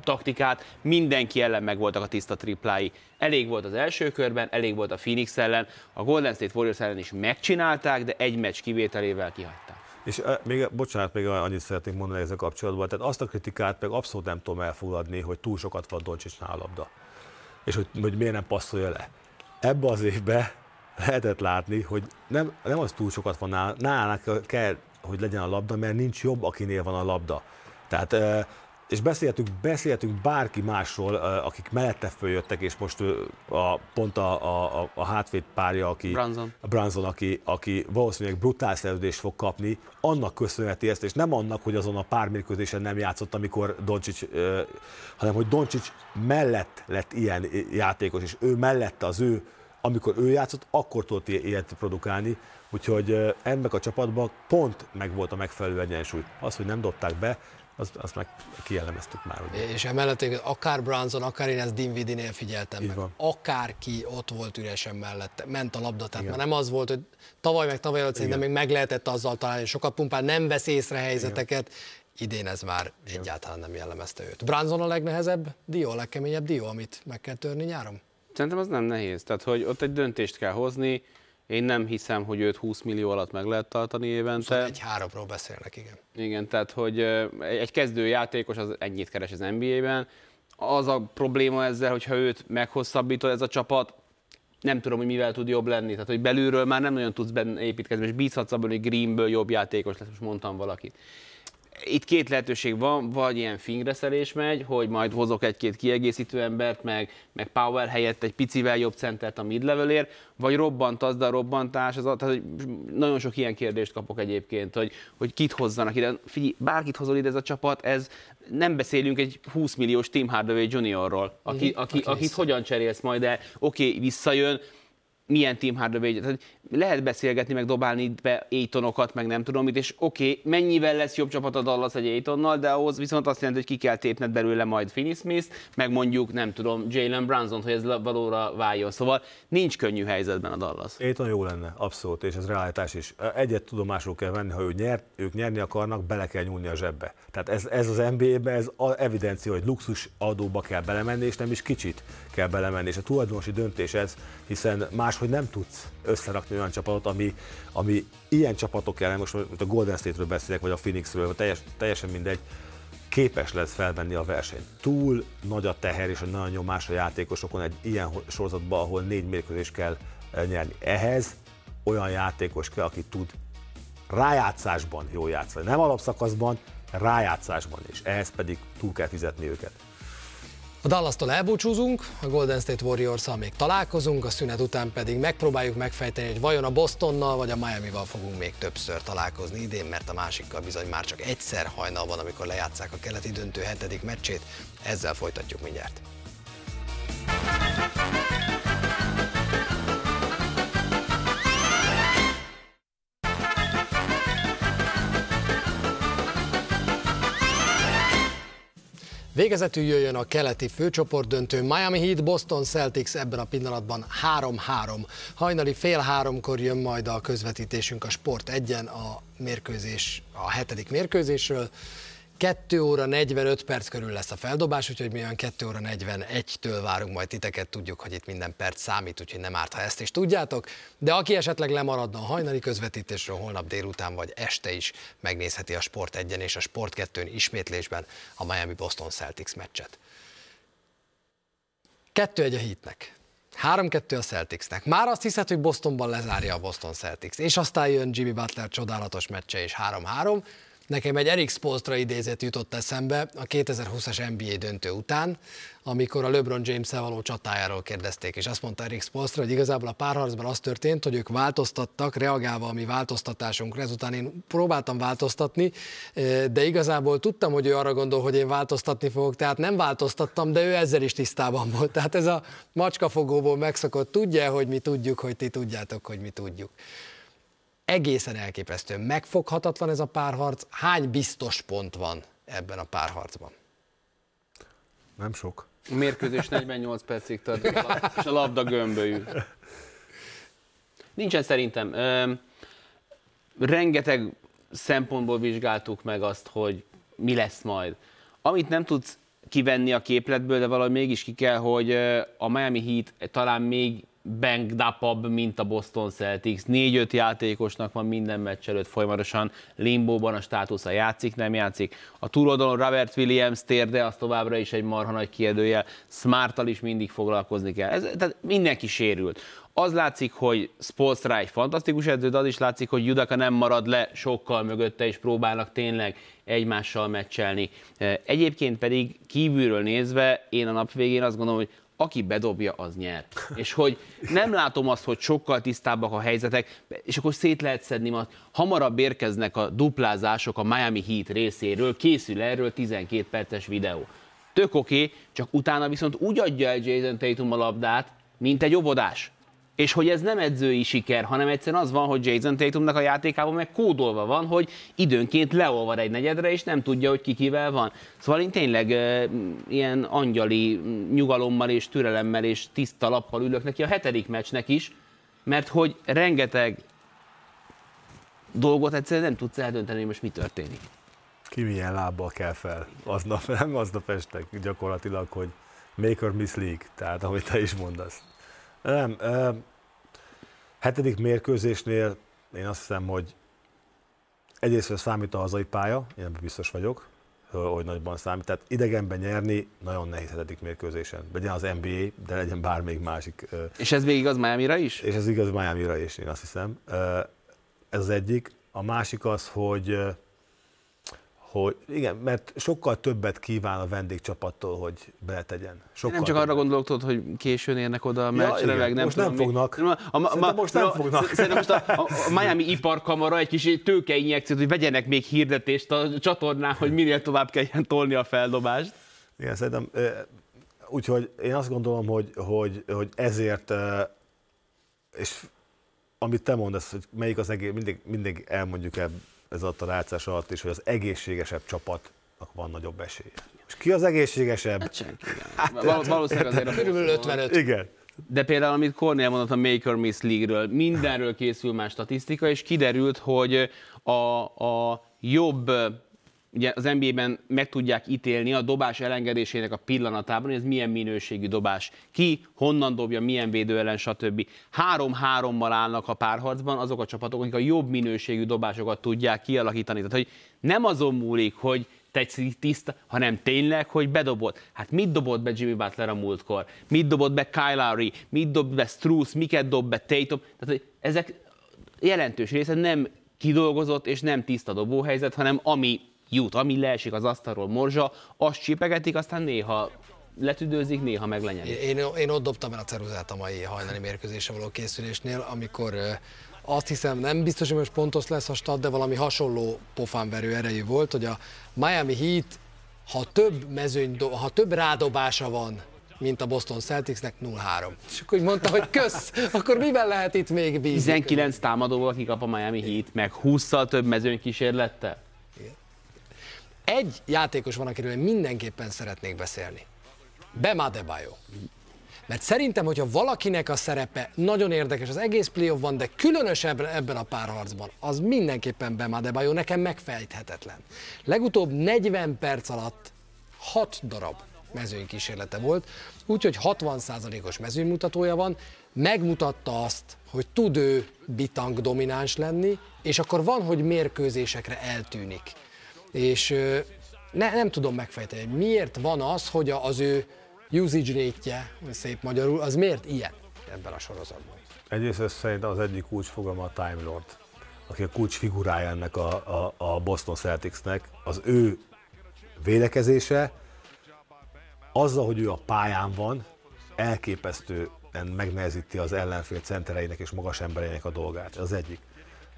taktikát, mindenki ellen megvoltak a tiszta triplái. Elég volt az első körben, elég volt a Phoenix ellen, a Golden State Warriors ellen is megcsinálták, de egy meccs kivételével kihagyták. És még, bocsánat, még annyit szeretnék mondani ezzel kapcsolatban, tehát azt a kritikát meg abszolút nem tudom elfogadni, hogy túl sokat van Doncsicsnál a labda. És hogy, hogy miért nem passzolja le. Ebbe az évbe lehetett látni, hogy nem, nem az túl sokat van nála, kell, hogy legyen a labda, mert nincs jobb, akinél van a labda. Tehát és beszéltünk, beszéltünk bárki másról, akik mellette följöttek, és most a, pont a, a, a hátvéd párja, aki, Branson, a Branson aki, aki valószínűleg brutál szerződést fog kapni, annak köszönheti ezt, és nem annak, hogy azon a pár mérkőzésen nem játszott, amikor Doncsics, hanem hogy Doncsics mellett lett ilyen játékos, és ő mellette az ő amikor ő játszott, akkor tudott ilyet produkálni, úgyhogy ennek a csapatban pont meg volt a megfelelő egyensúly. Az, hogy nem dobták be, azt, azt meg kielemeztük már. Ugye. És emellett akár Branson, akár én ezt Dinvidinél figyeltem meg. Akárki ott volt üresen mellette, ment a labda, tehát már nem az volt, hogy tavaly meg tavaly előtt szerintem még meg lehetett azzal találni, sokat pumpál, nem vesz észre helyzeteket, Igen. idén ez már Igen. egyáltalán nem jellemezte őt. Branson a legnehezebb dió, a legkeményebb dió, amit meg kell törni nyáron? Szerintem az nem nehéz, tehát hogy ott egy döntést kell hozni, én nem hiszem, hogy őt 20 millió alatt meg lehet tartani évente. Egy háromról beszélnek, igen. Igen, tehát hogy egy kezdő játékos az ennyit keres az NBA-ben. Az a probléma ezzel, hogyha őt meghosszabbítod ez a csapat, nem tudom, hogy mivel tud jobb lenni. Tehát, hogy belülről már nem nagyon tudsz benne építkezni, és bízhatsz abban, hogy Greenből jobb játékos lesz, most mondtam valakit itt két lehetőség van, vagy ilyen fingreszelés megy, hogy majd hozok egy-két kiegészítő embert, meg, meg Power helyett egy picivel jobb centert a mid levelért, vagy robbant az, de a robbantás, az, tehát hogy nagyon sok ilyen kérdést kapok egyébként, hogy, hogy kit hozzanak ide. Figyelj, bárkit hozol ide ez a csapat, ez nem beszélünk egy 20 milliós Tim Hardaway Juniorról, aki, aki, aki akit hogyan cserélsz majd, de oké, okay, visszajön, milyen Team Hardaway, tehát lehet beszélgetni, meg dobálni be Aitonokat, meg nem tudom mit, és oké, okay, mennyivel lesz jobb csapat a Dallas egy Aitonnal, de ahhoz viszont azt jelenti, hogy ki kell tépned belőle majd Finney Smith, meg mondjuk, nem tudom, Jalen Brunson, hogy ez valóra váljon. Szóval nincs könnyű helyzetben a Dallas. Aiton jó lenne, abszolút, és ez realitás is. Egyet tudomásul kell venni, ha ő nyert, ők nyerni akarnak, bele kell nyúlni a zsebbe. Tehát ez, ez az NBA-ben ez evidencia, hogy luxus adóba kell belemenni, és nem is kicsit kell belemenni. És a tulajdonosi döntés ez, hiszen máshogy nem tudsz összerakni olyan csapatot, ami, ami ilyen csapatok ellen, most a Golden State-ről beszélek, vagy a Phoenixről, teljes, teljesen mindegy, képes lesz felvenni a versenyt. Túl nagy a teher és a nagy nyomás a játékosokon egy ilyen sorozatban, ahol négy mérkőzés kell eh, nyerni. Ehhez olyan játékos kell, aki tud rájátszásban jól játszani. Nem alapszakaszban, rájátszásban is. Ehhez pedig túl kell fizetni őket. A Dallas-tól elbúcsúzunk, a Golden State warriors még találkozunk, a szünet után pedig megpróbáljuk megfejteni, hogy vajon a Bostonnal vagy a Miami-val fogunk még többször találkozni idén, mert a másikkal bizony már csak egyszer hajnalban, amikor lejátszák a keleti döntő hetedik meccsét. Ezzel folytatjuk mindjárt. Végezetül jöjjön a keleti főcsoportdöntő Miami Heat, Boston Celtics ebben a pillanatban 3-3. Hajnali fél háromkor jön majd a közvetítésünk a Sport egyen a mérkőzés, a hetedik mérkőzésről. 2 óra 45 perc körül lesz a feldobás, úgyhogy mi olyan 2 óra 41-től várunk majd titeket, tudjuk, hogy itt minden perc számít, úgyhogy nem árt, ha ezt is tudjátok. De aki esetleg lemaradna a hajnali közvetítésről, holnap délután vagy este is megnézheti a Sport 1 és a Sport 2 ismétlésben a Miami Boston Celtics meccset. 2-1 a hitnek. 3-2 a Celticsnek. Már azt hiszed, hogy Bostonban lezárja a Boston Celtics, és aztán jön Jimmy Butler csodálatos meccse, és 3-3. Nekem egy Eric Spolstra idézet jutott eszembe a 2020-as NBA döntő után, amikor a LeBron james való csatájáról kérdezték, és azt mondta Eric Spolstra, hogy igazából a párharcban az történt, hogy ők változtattak, reagálva a mi változtatásunkra, ezután én próbáltam változtatni, de igazából tudtam, hogy ő arra gondol, hogy én változtatni fogok, tehát nem változtattam, de ő ezzel is tisztában volt. Tehát ez a macskafogóból megszokott, tudja, hogy mi tudjuk, hogy ti tudjátok, hogy mi tudjuk egészen elképesztő, megfoghatatlan ez a párharc. Hány biztos pont van ebben a párharcban? Nem sok. A mérkőzés 48 percig tart, és a labda gömbölyű. Nincsen szerintem. rengeteg szempontból vizsgáltuk meg azt, hogy mi lesz majd. Amit nem tudsz kivenni a képletből, de valahogy mégis ki kell, hogy a Miami Heat talán még up mint a Boston Celtics. Négy-öt játékosnak van minden meccs előtt folyamatosan limbóban a státusza játszik, nem játszik. A túloldalon Robert Williams térde, az továbbra is egy marha nagy kérdőjel. Smarttal is mindig foglalkozni kell. Ez, tehát mindenki sérült. Az látszik, hogy Spolstra egy fantasztikus edző, de az is látszik, hogy Judaka nem marad le sokkal mögötte, és próbálnak tényleg egymással meccselni. Egyébként pedig kívülről nézve, én a nap végén azt gondolom, hogy aki bedobja, az nyer. És hogy nem látom azt, hogy sokkal tisztábbak a helyzetek, és akkor szét lehet szedni, mert hamarabb érkeznek a duplázások a Miami Heat részéről, készül erről 12 perces videó. Tök oké, okay, csak utána viszont úgy adja el Jason Tatum a labdát, mint egy óvodás. És hogy ez nem edzői siker, hanem egyszerűen az van, hogy Jason Tatumnak a játékában meg kódolva van, hogy időnként leolvad egy negyedre, és nem tudja, hogy ki kivel van. Szóval én tényleg ilyen angyali nyugalommal és türelemmel és tiszta lappal ülök neki a hetedik meccsnek is, mert hogy rengeteg dolgot egyszerűen nem tudsz eldönteni, hogy most mi történik. Ki milyen lábbal kell fel. Aznap, nem aznap estek gyakorlatilag, hogy make or miss league, tehát amit te is mondasz. Nem, hetedik mérkőzésnél én azt hiszem, hogy egyrészt számít a hazai pálya, én biztos vagyok, hogy nagyban számít. Tehát idegenben nyerni nagyon nehéz hetedik mérkőzésen. Legyen az NBA, de legyen bármelyik másik. És ez végig az Miami-ra is? És ez igaz Miami-ra is, én azt hiszem. Ez az egyik. A másik az, hogy hogy igen, mert sokkal többet kíván a vendégcsapattól, hogy beletegyen. Sokkal nem csak többet. arra gondolok, tudod, hogy későn érnek oda a meccsre, igen, meg nem most tudom, nem fognak. Mi. A, a, a, most nem fognak. Szerintem most a, a, Miami iparkamara egy kis tőkeinjekciót, hogy vegyenek még hirdetést a csatornán, hogy minél tovább kelljen tolni a feldobást. Igen, szerintem, úgyhogy én azt gondolom, hogy, hogy, hogy ezért, és amit te mondasz, hogy melyik az egész, mindig, mindig elmondjuk ebb, ez a rácás alatt is, hogy az egészségesebb csapatnak van nagyobb esélye. És ki az egészségesebb? Hát senki. Hát, Val- valószínűleg azért a Körülbelül 55. Igen. De például, amit Cornél mondott a Maker Miss League-ről, mindenről készül már statisztika, és kiderült, hogy a, a jobb ugye az NBA-ben meg tudják ítélni a dobás elengedésének a pillanatában, hogy ez milyen minőségű dobás. Ki, honnan dobja, milyen védő ellen, stb. Három-hárommal állnak a párharcban azok a csapatok, akik a jobb minőségű dobásokat tudják kialakítani. Tehát, hogy nem azon múlik, hogy te egy tiszta, hanem tényleg, hogy bedobott. Hát mit dobott be Jimmy Butler a múltkor? Mit dobott be Kyle Lowry? Mit dob be Struz? Miket dob be Tatum? Tehát, ezek jelentős része nem kidolgozott és nem tiszta dobóhelyzet, hanem ami jut, ami leesik az asztalról morzsa, azt csipegetik, aztán néha letüdőzik, néha meg lenyelik. Én, én ott dobtam el a ceruzát a mai hajnali mérkőzésre való készülésnél, amikor azt hiszem, nem biztos, hogy most pontos lesz a stat, de valami hasonló pofánverő erejű volt, hogy a Miami Heat, ha több mezőny, ha több rádobása van, mint a Boston Celticsnek 0-3. És akkor úgy mondta, hogy kösz, akkor miben lehet itt még bízni? 19 támadóval kikap a Miami Heat, meg 20-szal több mezőny kísérlettel. Egy játékos van, akiről mindenképpen szeretnék beszélni. Bam Adebayo. Mert szerintem, hogyha valakinek a szerepe nagyon érdekes az egész playoffban, de különösebben ebben a párharcban, az mindenképpen Bam Adebayo, nekem megfejthetetlen. Legutóbb 40 perc alatt 6 darab mezőnykísérlete volt, úgyhogy 60%-os mezőnymutatója van, megmutatta azt, hogy tud ő bitang domináns lenni, és akkor van, hogy mérkőzésekre eltűnik. És ne, nem tudom megfejteni, hogy miért van az, hogy az ő usage rate szép magyarul, az miért ilyen ebben a sorozatban? Egyrészt szerintem az egyik kulcsfogalma a Time Lord, aki a kulcs figurája ennek a, a, a Boston Celticsnek. Az ő védekezése, azzal, hogy ő a pályán van, elképesztően megnehezíti az ellenfél centereinek és magas embereinek a dolgát. Ez az egyik.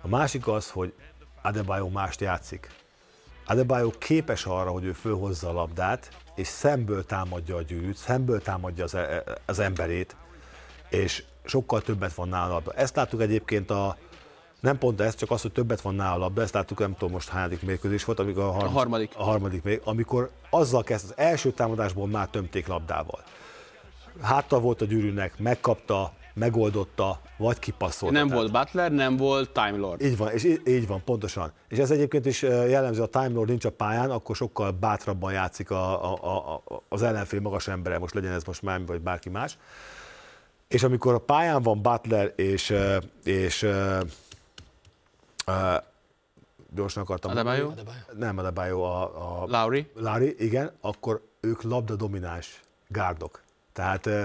A másik az, hogy Adebayo mást játszik. Adebayo képes arra, hogy ő fölhozza a labdát, és szemből támadja a gyűrűt, szemből támadja az, e- az emberét, és sokkal többet van nála a labda. Ezt láttuk egyébként a, nem pont ez, csak az, hogy többet van nála a labda, ezt láttuk, nem tudom most hányadik mérkőzés volt, amikor a, harmadik, A harmadik. A harmadik még, amikor azzal kezd, az első támadásból már tömték labdával. Háttal volt a gyűrűnek, megkapta, megoldotta, vagy kipasszolta. Nem Tehát- volt Butler, nem volt Time Lord. így van, és így, így van, pontosan. És ez egyébként is eh, jellemző, a Time Lord nincs a pályán, akkor sokkal bátrabban játszik a, a, a, a, az ellenfél magas embere, most legyen ez most már vagy bárki más. És amikor a pályán van Butler és, eh, és uh, gyorsan akartam Adebayo? mondani. Nem Adebayo, a, a Lowry? Larry, igen, akkor ők labda domináns gárdok. Tehát uh,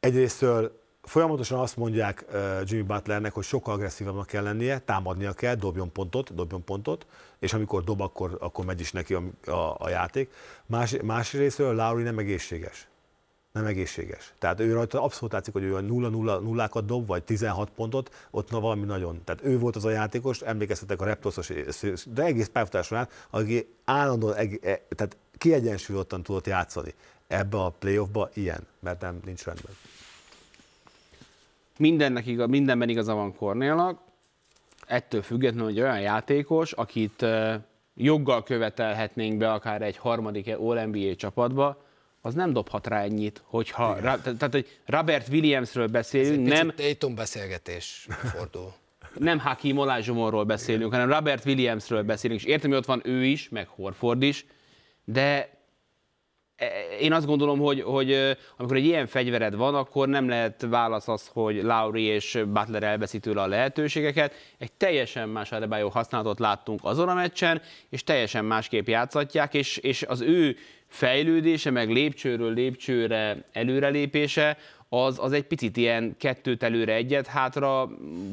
egyrésztől folyamatosan azt mondják Jimmy Butlernek, hogy sokkal agresszívabbnak kell lennie, támadnia kell, dobjon pontot, dobjon pontot, és amikor dob, akkor, akkor megy is neki a, a, a játék. Más, másrésztől Lowry nem egészséges. Nem egészséges. Tehát ő rajta abszolút látszik, hogy ő a 0-0 nullákat dob, vagy 16 pontot, ott na valami nagyon. Tehát ő volt az a játékos, emlékeztetek a Raptorsos, de egész pályafutás során, aki állandóan, e- tehát kiegyensúlyozottan tudott játszani. Ebbe a playoffba ilyen, mert nem nincs rendben. Mindennek igaz, mindenben igaza van Kornélnak, ettől függetlenül, hogy olyan játékos, akit joggal követelhetnénk be akár egy harmadik All-NBA csapatba, az nem dobhat rá ennyit, hogyha, ra, tehát, hogy Robert Williamsről beszélünk, nem, Dayton beszélgetés fordul. nem Hakim Olajzsomorról beszélünk, hanem Robert Williamsről beszélünk, és értem, hogy ott van ő is, meg Horford is, de én azt gondolom, hogy, hogy amikor egy ilyen fegyvered van, akkor nem lehet válasz az, hogy Lauri és Butler elveszi tőle a lehetőségeket. Egy teljesen más Adebayo használatot láttunk azon a meccsen, és teljesen másképp játszatják, és, és az ő fejlődése, meg lépcsőről lépcsőre előrelépése, az, az egy picit ilyen kettőt előre, egyet hátra,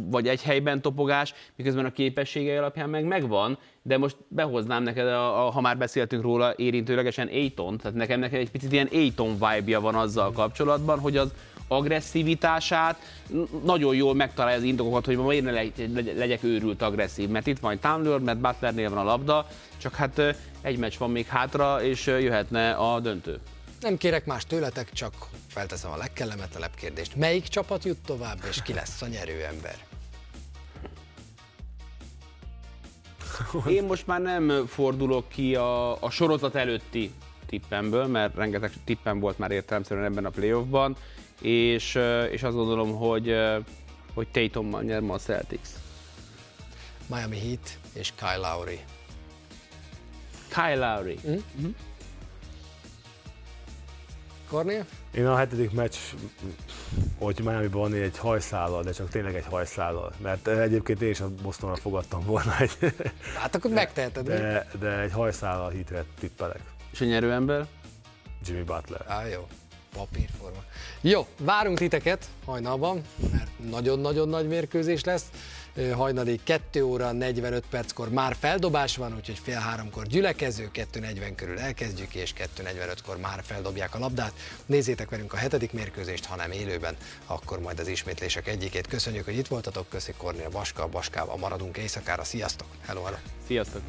vagy egy helyben topogás, miközben a képességei alapján meg megvan, de most behoznám neked, a, a, ha már beszéltünk róla érintőlegesen Aiton, tehát nekem neked egy picit ilyen Aiton vibe-ja van azzal kapcsolatban, hogy az agresszivitását nagyon jól megtalálja az indokokat, hogy miért ne legyek őrült agresszív, mert itt van Tumblr, mert Butlernél van a labda, csak hát egy meccs van még hátra, és jöhetne a döntő. Nem kérek más tőletek, csak felteszem a legkellemetlenebb kérdést. Melyik csapat jut tovább, és ki lesz a nyerőember? Én most már nem fordulok ki a, a sorozat előtti tippemből, mert rengeteg tippem volt már értelemszerűen ebben a playoffban, és, és azt gondolom, hogy, hogy Tatummal nyer ma a Celtics. Miami Heat és Kyle Lowry. Kyle Lowry. Mm? Kornél? Én a hetedik meccs, hogy miami van egy hajszállal, de csak tényleg egy hajszállal. Mert egyébként én is a Bostonra fogadtam volna egy... Hát akkor megteheted. De, de egy hajszállal hitre tippelek. És a nyerőember? Jimmy Butler. Á, jó. Papírforma. Jó, várunk titeket hajnalban, mert nagyon-nagyon nagy mérkőzés lesz hajnali 2 óra 45 perckor már feldobás van, úgyhogy fél háromkor gyülekező, 2.40 körül elkezdjük, és 2.45-kor már feldobják a labdát. Nézzétek velünk a hetedik mérkőzést, ha nem élőben, akkor majd az ismétlések egyikét. Köszönjük, hogy itt voltatok, köszi Kornél Baska, Baskával maradunk éjszakára. Sziasztok! Hello, hello! Sziasztok!